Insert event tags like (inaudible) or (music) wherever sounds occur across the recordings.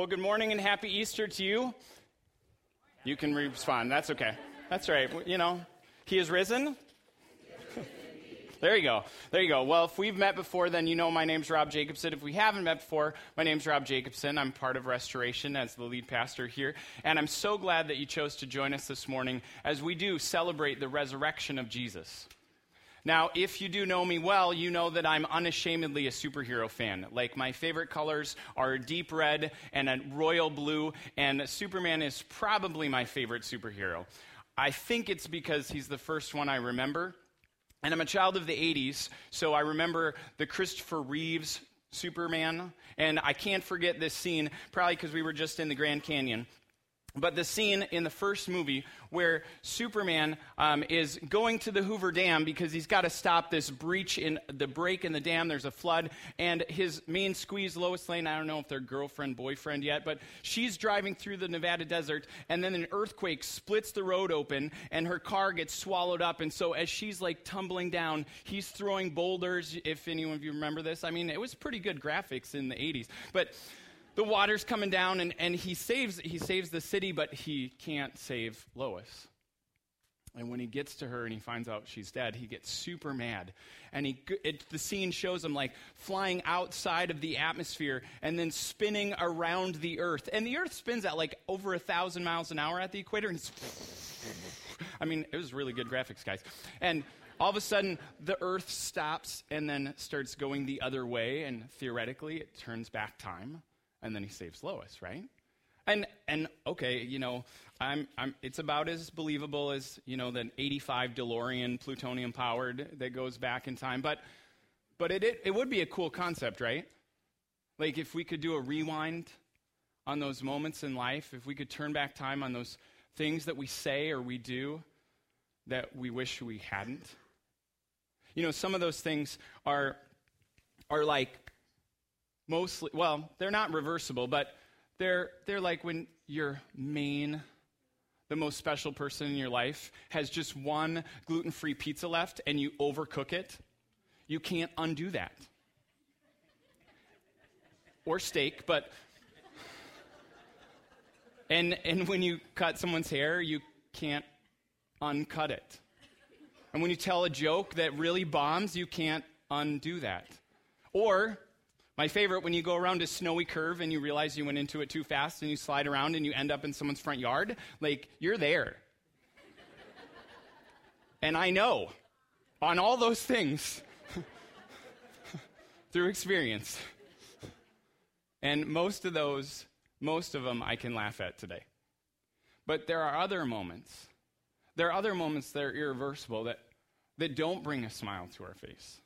Well, good morning and happy Easter to you. You can respond. That's okay. That's right. You know, He is risen. There you go. There you go. Well, if we've met before, then you know my name's Rob Jacobson. If we haven't met before, my name's Rob Jacobson. I'm part of Restoration as the lead pastor here. And I'm so glad that you chose to join us this morning as we do celebrate the resurrection of Jesus. Now, if you do know me well, you know that I'm unashamedly a superhero fan. Like, my favorite colors are deep red and a royal blue, and Superman is probably my favorite superhero. I think it's because he's the first one I remember. And I'm a child of the 80s, so I remember the Christopher Reeves Superman. And I can't forget this scene, probably because we were just in the Grand Canyon. But the scene in the first movie where Superman um, is going to the Hoover Dam because he's got to stop this breach in the break in the dam. There's a flood, and his main squeeze, Lois Lane, I don't know if they're girlfriend, boyfriend yet, but she's driving through the Nevada desert, and then an earthquake splits the road open, and her car gets swallowed up. And so as she's like tumbling down, he's throwing boulders, if any of you remember this. I mean, it was pretty good graphics in the 80s. But the water's coming down and, and he saves he saves the city but he can't save lois. And when he gets to her and he finds out she's dead he gets super mad. And he it, the scene shows him like flying outside of the atmosphere and then spinning around the earth. And the earth spins at like over a thousand miles an hour at the equator and it's, (laughs) i mean it was really good graphics guys. And all of a sudden the earth stops and then starts going the other way and theoretically it turns back time and then he saves Lois, right? And and okay, you know, I'm, I'm it's about as believable as you know the 85 DeLorean plutonium powered that goes back in time, but but it, it it would be a cool concept, right? Like if we could do a rewind on those moments in life, if we could turn back time on those things that we say or we do that we wish we hadn't. You know, some of those things are are like mostly, well, they're not reversible, but they're, they're like when your main, the most special person in your life, has just one gluten free pizza left and you overcook it. You can't undo that. Or steak, but. And, and when you cut someone's hair, you can't uncut it. And when you tell a joke that really bombs, you can't undo that. Or my favorite, when you go around a snowy curve and you realize you went into it too fast and you slide around and you end up in someone's front yard, like, you're there. and I know on all those things (laughs) through experience. And most of those, most of them I can laugh at today. But there are other moments. There are other moments that are irreversible that, that don't bring a smile to our face.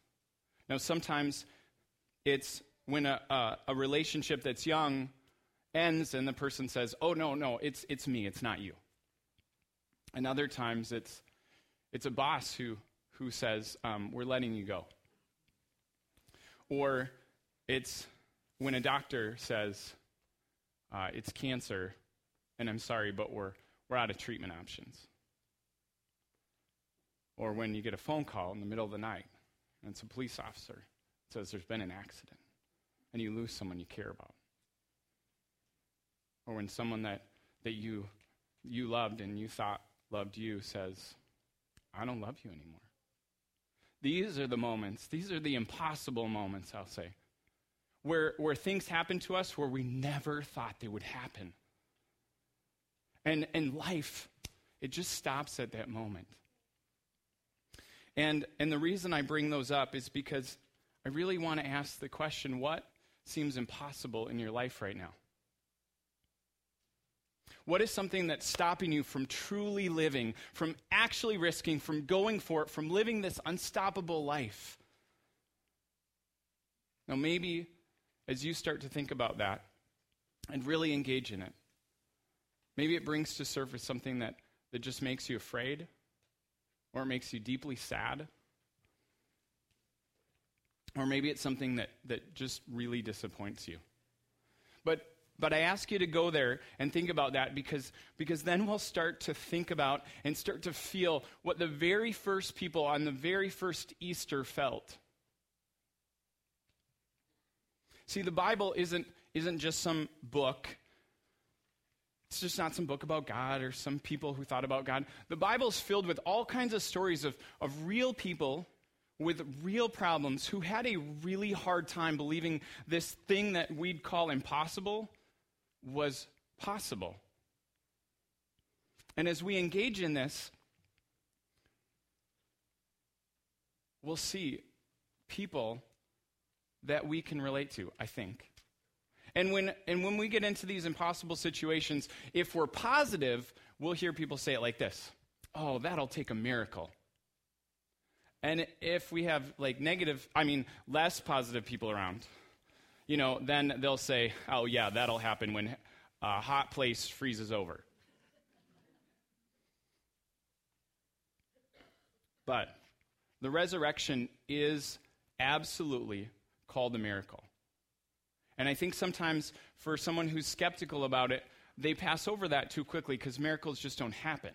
Now, sometimes it's when a, a, a relationship that's young ends and the person says, oh, no, no, it's, it's me, it's not you. And other times it's, it's a boss who, who says, um, we're letting you go. Or it's when a doctor says, uh, it's cancer, and I'm sorry, but we're, we're out of treatment options. Or when you get a phone call in the middle of the night, and it's a police officer, says there's been an accident and you lose someone you care about. Or when someone that, that you, you loved and you thought loved you says, I don't love you anymore. These are the moments, these are the impossible moments, I'll say, where, where things happen to us where we never thought they would happen. And, and life, it just stops at that moment. And, and the reason I bring those up is because I really want to ask the question what seems impossible in your life right now? What is something that's stopping you from truly living, from actually risking, from going for it, from living this unstoppable life? Now, maybe as you start to think about that and really engage in it, maybe it brings to surface something that, that just makes you afraid or it makes you deeply sad or maybe it's something that, that just really disappoints you. But, but I ask you to go there and think about that because, because then we'll start to think about and start to feel what the very first people on the very first Easter felt. See, the Bible isn't, isn't just some book It's just not some book about God or some people who thought about God. The Bible is filled with all kinds of stories of, of real people with real problems who had a really hard time believing this thing that we'd call impossible was possible. And as we engage in this, we'll see people that we can relate to, I think. And when, and when we get into these impossible situations, if we're positive, we'll hear people say it like this Oh, that'll take a miracle. And if we have like negative, I mean, less positive people around, you know, then they'll say, Oh, yeah, that'll happen when a hot place freezes over. But the resurrection is absolutely called a miracle. And I think sometimes for someone who's skeptical about it, they pass over that too quickly because miracles just don't happen.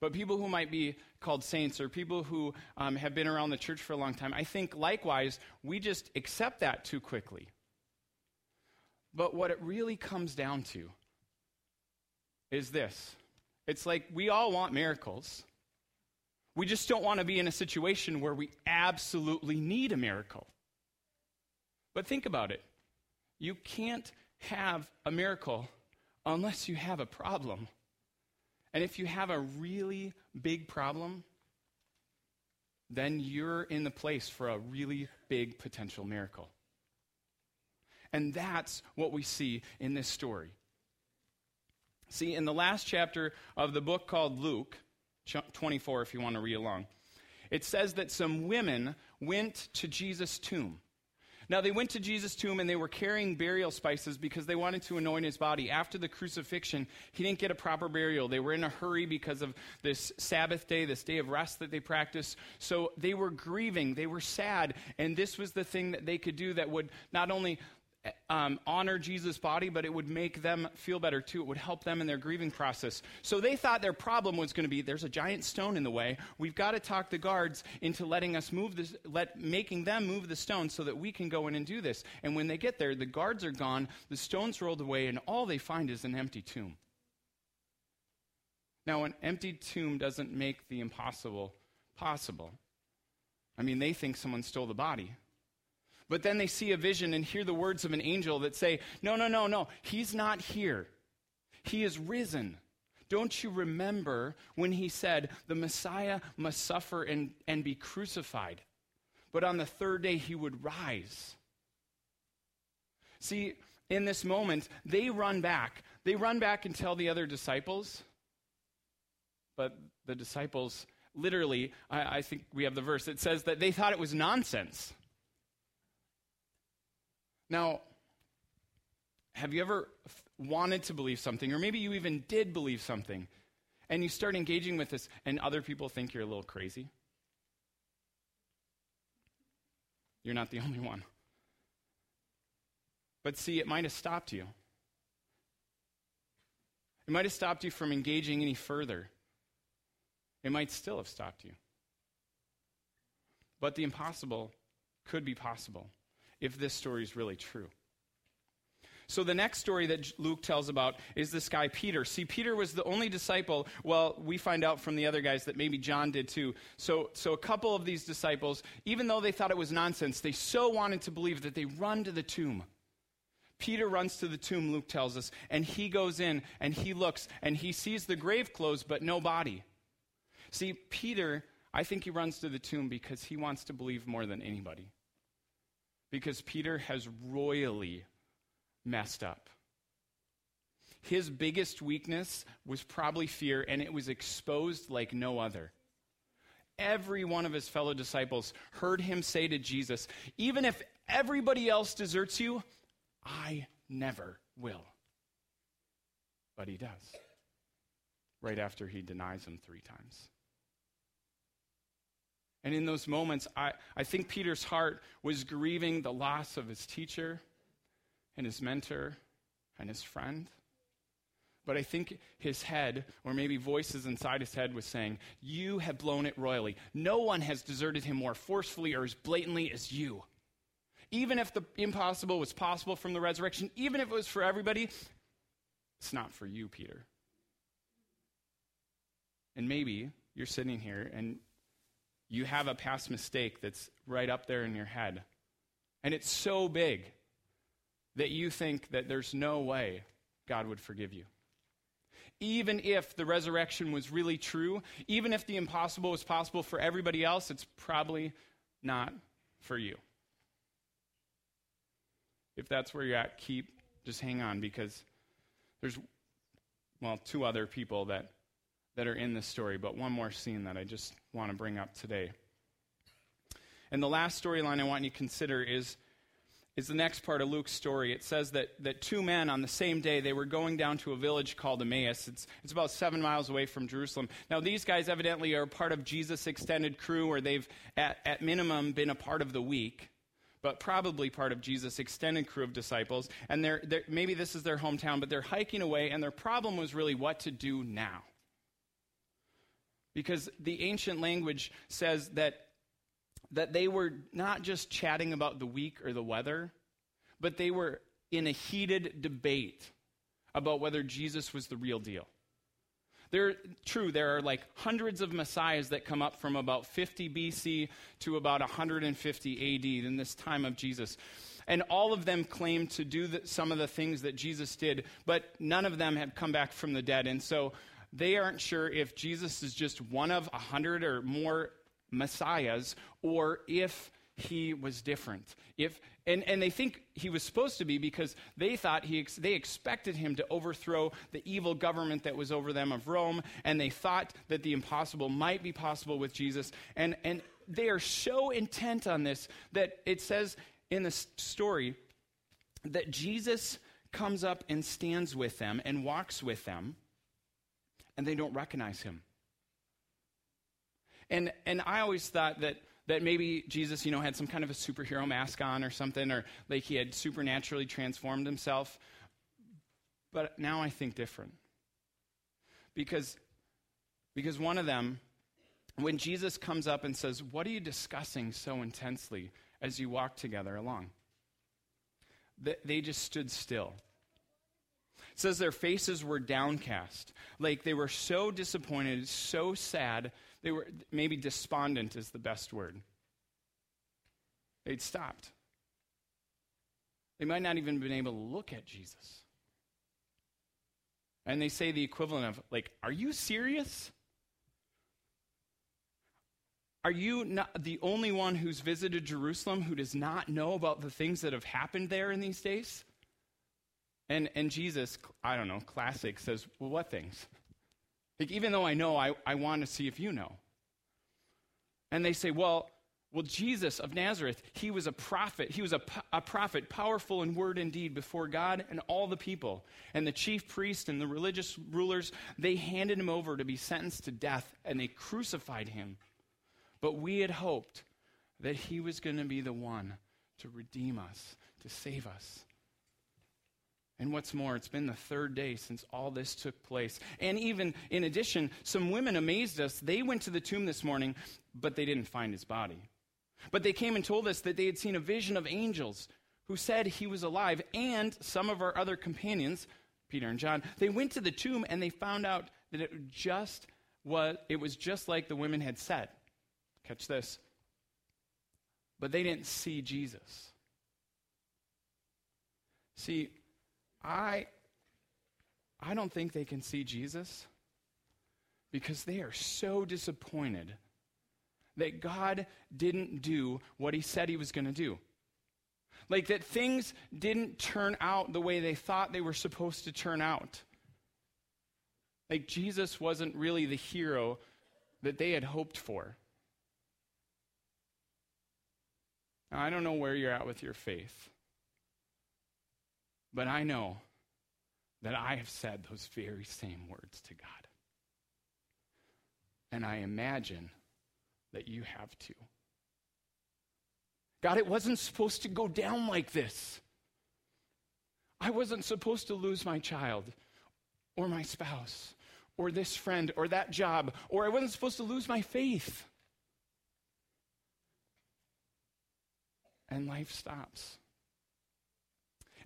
But people who might be called saints or people who um, have been around the church for a long time, I think likewise, we just accept that too quickly. But what it really comes down to is this it's like we all want miracles. We just don't want to be in a situation where we absolutely need a miracle. But think about it. You can't have a miracle unless you have a problem. And if you have a really big problem, then you're in the place for a really big potential miracle. And that's what we see in this story. See, in the last chapter of the book called Luke, 24, if you want to read along, it says that some women went to Jesus' tomb. Now, they went to Jesus' tomb and they were carrying burial spices because they wanted to anoint his body. After the crucifixion, he didn't get a proper burial. They were in a hurry because of this Sabbath day, this day of rest that they practiced. So they were grieving, they were sad, and this was the thing that they could do that would not only um, honor Jesus' body, but it would make them feel better too. It would help them in their grieving process. So they thought their problem was going to be there's a giant stone in the way. We've got to talk the guards into letting us move this, let, making them move the stone so that we can go in and do this. And when they get there, the guards are gone, the stone's rolled away, and all they find is an empty tomb. Now, an empty tomb doesn't make the impossible possible. I mean, they think someone stole the body. But then they see a vision and hear the words of an angel that say, No, no, no, no, he's not here. He is risen. Don't you remember when he said, The Messiah must suffer and, and be crucified, but on the third day he would rise? See, in this moment, they run back. They run back and tell the other disciples, but the disciples literally, I, I think we have the verse, it says that they thought it was nonsense. Now, have you ever wanted to believe something, or maybe you even did believe something, and you start engaging with this, and other people think you're a little crazy? You're not the (laughs) only one. But see, it might have stopped you. It might have stopped you from engaging any further. It might still have stopped you. But the impossible could be possible if this story is really true. So, the next story that Luke tells about is this guy, Peter. See, Peter was the only disciple. Well, we find out from the other guys that maybe John did too. So, so, a couple of these disciples, even though they thought it was nonsense, they so wanted to believe that they run to the tomb. Peter runs to the tomb, Luke tells us, and he goes in and he looks and he sees the grave clothes, but no body. See, Peter, I think he runs to the tomb because he wants to believe more than anybody because Peter has royally messed up. His biggest weakness was probably fear, and it was exposed like no other. Every one of his fellow disciples heard him say to Jesus, Even if everybody else deserts you, I never will. But he does, right after he denies him three times. And in those moments, I, I think Peter's heart was grieving the loss of his teacher and his mentor and his friend. But I think his head, or maybe voices inside his head, was saying, You have blown it royally. No one has deserted him more forcefully or as blatantly as you. Even if the impossible was possible from the resurrection, even if it was for everybody, It's not for you, Peter. And maybe you're sitting here and you have a past mistake that's right up there in your head. And it's so big that you think that there's no way God would forgive you. Even if the resurrection was really true, even if the impossible was possible for everybody else, it's probably not for you. If that's where you're at, keep, just hang on because there's, well, two other people that, that are in this story, but one more scene that I just want to bring up today. And the last storyline I want you to consider is is the next part of Luke's story. It says that, that two men on the same day, they were going down to a village called Emmaus. It's, it's about seven miles away from Jerusalem. Now, these guys evidently are part of Jesus' extended crew, or they've, at, at minimum, been a part of the week, but probably part of Jesus' extended crew of disciples. And they're, they're, maybe this is their hometown, but they're hiking away, and their problem was really what to do now. Because the ancient language says that that they were not just chatting about the week or the weather, but they were in a heated debate about whether Jesus was the real deal. There, true, there are like hundreds of messiahs that come up from about 50 BC to about 150 AD in this time of Jesus. And all of them claim to do the, some of the things that Jesus did, but none of them have come back from the dead. And so they aren't sure if Jesus is just one of a hundred or more messiahs or if he was different. If, and, and they think he was supposed to be because they thought he, they expected him to overthrow the evil government that was over them of Rome, and they thought that the impossible might be possible with Jesus. And, and they are so intent on this that it says in the story that Jesus comes up and stands with them and walks with them, and they don't recognize him. And, and I always thought that, that maybe Jesus, you know, had some kind of a superhero mask on or something, or like he had supernaturally transformed himself. But now I think different. Because, because one of them, when Jesus comes up and says, What are you discussing so intensely as you walk together along? They just stood still. It says their faces were downcast. Like they were so disappointed, so sad they were maybe despondent is the best word. They'd stopped. They might not even have been able to look at Jesus. And they say the equivalent of, like, are you serious? Are you not the only one who's visited Jerusalem who does not know about the things that have happened there in these days? And, and Jesus, I don't know, classic, says, well, what things? Like, even though I know, I, I want to see if you know. And they say, well, well, Jesus of Nazareth, he was a prophet. He was a, a prophet, powerful in word and deed before God and all the people. And the chief priest and the religious rulers, they handed him over to be sentenced to death, and they crucified him. But we had hoped that he was going to be the one to redeem us, to save us. And what's more, it's been the third day since all this took place. And even in addition, some women amazed us. They went to the tomb this morning, but they didn't find his body. But they came and told us that they had seen a vision of angels who said he was alive. And some of our other companions, Peter and John, they went to the tomb and they found out that it just was, it was just like the women had said. Catch this. But they didn't see Jesus. See, I, I don't think they can see Jesus because they are so disappointed that God didn't do what he said he was going to do. Like that things didn't turn out the way they thought they were supposed to turn out. Like Jesus wasn't really the hero that they had hoped for. Now, I don't know where you're at with your faith. But I know that I have said those very same words to God. And I imagine that you have too. God, it wasn't supposed to go down like this. I wasn't supposed to lose my child or my spouse or this friend or that job, or I wasn't supposed to lose my faith. And life stops.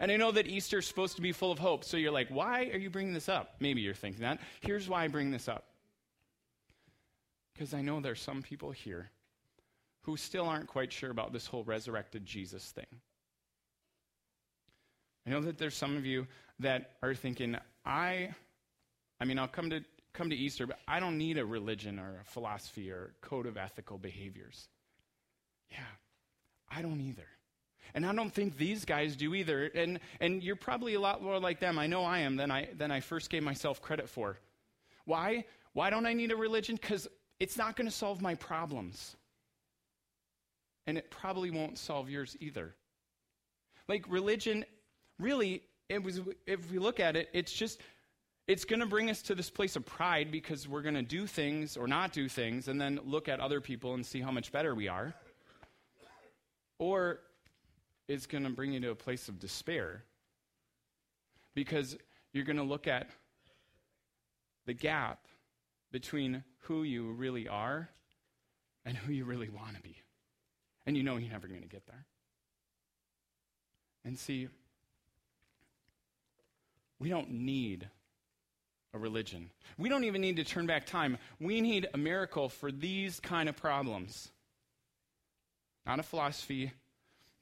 And I know that Easter is supposed to be full of hope. So you're like, why are you bringing this up? Maybe you're thinking that. Here's why I bring this up. Because I know there's some people here who still aren't quite sure about this whole resurrected Jesus thing. I know that there's some of you that are thinking, I, I mean, I'll come to come to Easter, but I don't need a religion or a philosophy or a code of ethical behaviors. Yeah, I don't either. And I don't think these guys do either. And, and you're probably a lot more like them. I know I am than I, than I first gave myself credit for. Why? Why don't I need a religion? Because it's not going to solve my problems. And it probably won't solve yours either. Like religion, really, it was, if we look at it, it's just, it's going to bring us to this place of pride because we're going to do things or not do things and then look at other people and see how much better we are. Or it's going to bring you to a place of despair because you're going to look at the gap between who you really are and who you really want to be. And you know you're never going to get there. And see, we don't need a religion. We don't even need to turn back time. We need a miracle for these kind of problems. Not a philosophy,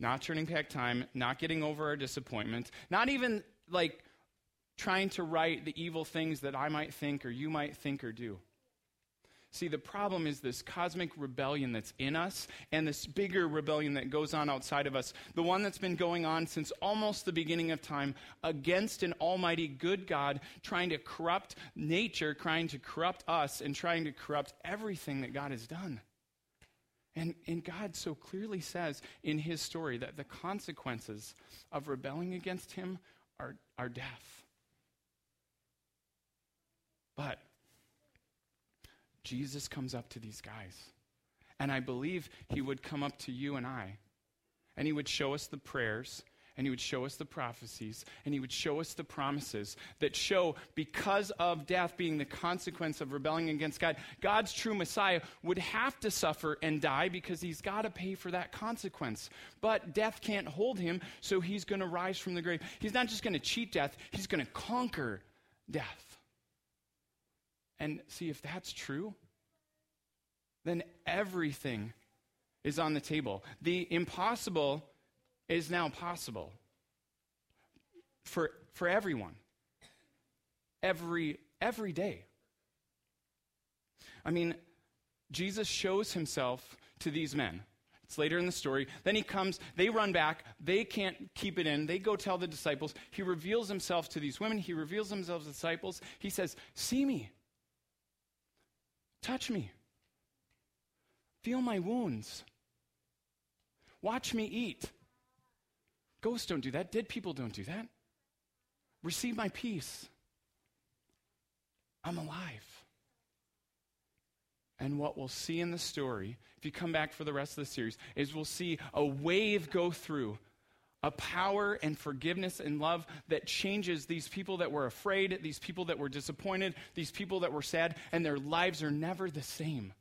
not turning back time, not getting over our disappointment, not even like trying to right the evil things that I might think or you might think or do. See, the problem is this cosmic rebellion that's in us and this bigger rebellion that goes on outside of us. The one that's been going on since almost the beginning of time against an almighty good God trying to corrupt nature, trying to corrupt us, and trying to corrupt everything that God has done. And, and God so clearly says in his story that the consequences of rebelling against him are, are death. But Jesus comes up to these guys. And I believe he would come up to you and I. And he would show us the prayers and he would show us the prophecies, and he would show us the promises that show because of death being the consequence of rebelling against God, God's true Messiah would have to suffer and die because he's got to pay for that consequence. But death can't hold him, so he's going to rise from the grave. He's not just going to cheat death, he's going to conquer death. And see, if that's true, then everything is on the table. The impossible is now possible for, for everyone, every, every day. I mean, Jesus shows himself to these men. It's later in the story. Then he comes, they run back, they can't keep it in, they go tell the disciples. He reveals himself to these women, he reveals himself to the disciples. He says, See me, touch me, feel my wounds, watch me eat. Ghosts don't do that. Dead people don't do that. Receive my peace. I'm alive. And what we'll see in the story, if you come back for the rest of the series, is we'll see a wave go through a power and forgiveness and love that changes these people that were afraid, these people that were disappointed, these people that were sad, and their lives are never the same.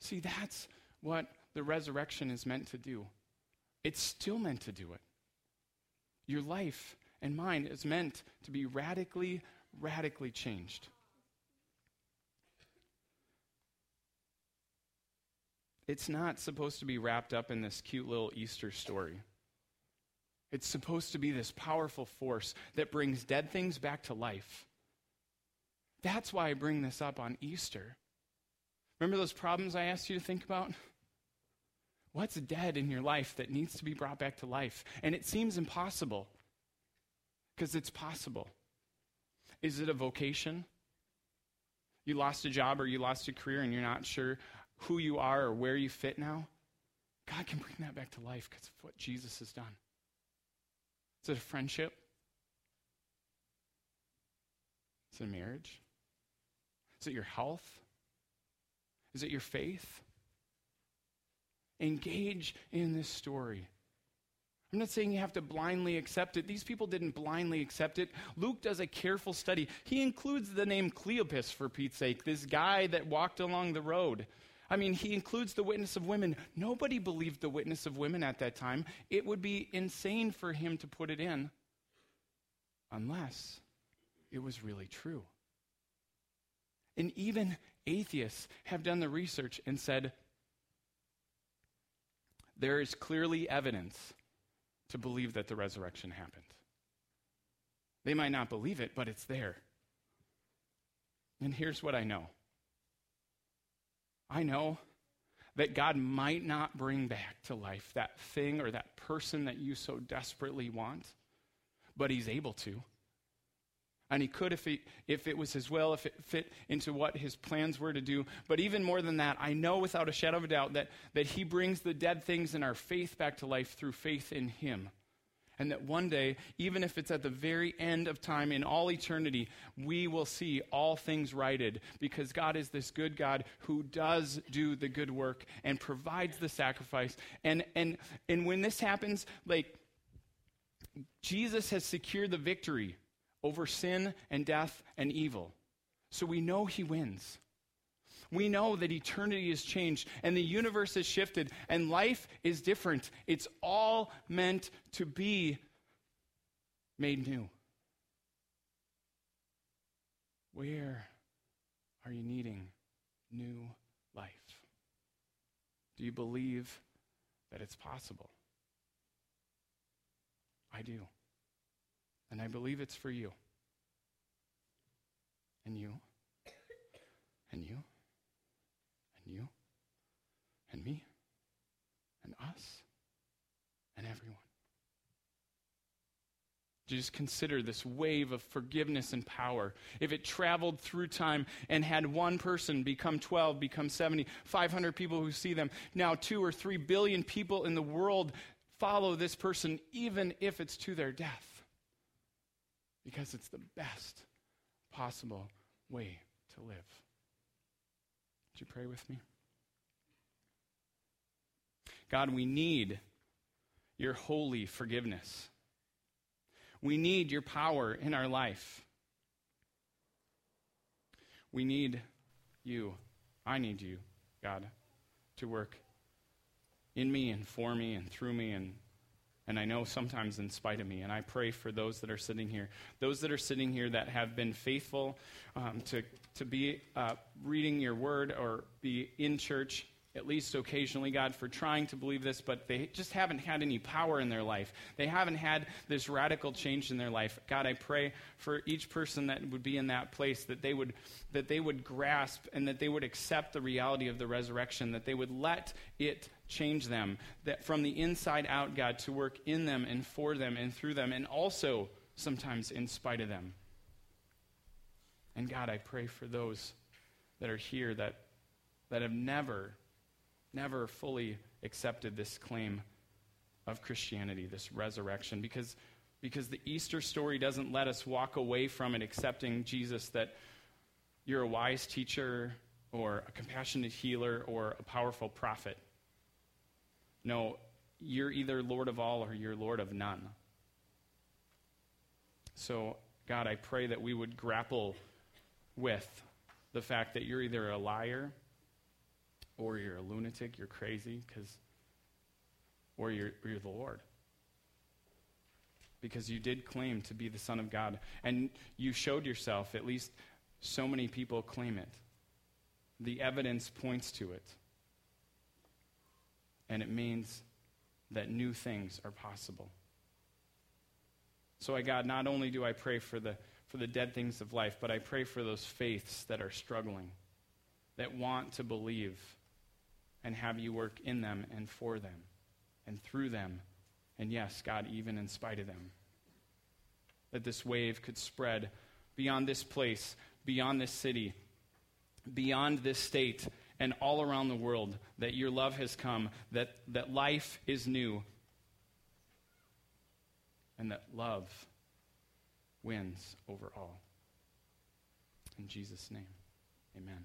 See, that's what the resurrection is meant to do. It's still meant to do it. Your life and mine is meant to be radically, radically changed. It's not supposed to be wrapped up in this cute little Easter story. It's supposed to be this powerful force that brings dead things back to life. That's why I bring this up on Easter. Remember those problems I asked you to think about? What's dead in your life that needs to be brought back to life? And it seems impossible because it's possible. Is it a vocation? You lost a job or you lost a career and you're not sure who you are or where you fit now? God can bring that back to life because of what Jesus has done. Is it a friendship? Is it a marriage? Is it your health? Is it your faith? Engage in this story. I'm not saying you have to blindly accept it. These people didn't blindly accept it. Luke does a careful study. He includes the name Cleopas, for Pete's sake, this guy that walked along the road. I mean, he includes the witness of women. Nobody believed the witness of women at that time. It would be insane for him to put it in unless it was really true. And even atheists have done the research and said there is clearly evidence to believe that the resurrection happened. They might not believe it, but it's there. And here's what I know I know that God might not bring back to life that thing or that person that you so desperately want, but He's able to. And he could if, he, if it was his will, if it fit into what his plans were to do. But even more than that, I know without a shadow of a doubt that, that he brings the dead things in our faith back to life through faith in him. And that one day, even if it's at the very end of time in all eternity, we will see all things righted because God is this good God who does do the good work and provides the sacrifice. And, and, and when this happens, like, Jesus has secured the victory over sin and death and evil. So we know he wins. We know that eternity has changed and the universe has shifted and life is different. It's all meant to be made new. Where are you needing new life? Do you believe that it's possible? I do. And I believe it's for you. And you. And you. And you. And me. And us. And everyone. Just consider this wave of forgiveness and power. If it traveled through time and had one person become 12, become 70, 500 people who see them, now two or three billion people in the world follow this person, even if it's to their death because it's the best possible way to live. Would you pray with me? God, we need your holy forgiveness. We need your power in our life. We need you. I need you, God, to work in me and for me and through me and and I know sometimes in spite of me. And I pray for those that are sitting here, those that are sitting here that have been faithful um, to, to be uh, reading your word or be in church at least occasionally, God, for trying to believe this, but they just haven't had any power in their life. They haven't had this radical change in their life. God, I pray for each person that would be in that place that they would that they would grasp and that they would accept the reality of the resurrection, that they would let it change them, that from the inside out, God, to work in them and for them and through them, and also sometimes in spite of them. And God, I pray for those that are here that, that have never never fully accepted this claim of Christianity, this resurrection, because, because the Easter story doesn't let us walk away from it accepting Jesus that you're a wise teacher or a compassionate healer or a powerful prophet. No, you're either Lord of all or you're Lord of none. So, God, I pray that we would grapple with the fact that you're either a liar or you're a lunatic, you're crazy, because, or you're, you're the Lord. Because you did claim to be the Son of God, and you showed yourself, at least so many people claim it. The evidence points to it. And it means that new things are possible. So, I, God, not only do I pray for the, for the dead things of life, but I pray for those faiths that are struggling, that want to believe, and have you work in them and for them and through them. And yes, God, even in spite of them. That this wave could spread beyond this place, beyond this city, beyond this state, and all around the world. That your love has come, that, that life is new, and that love wins over all. In Jesus' name, amen.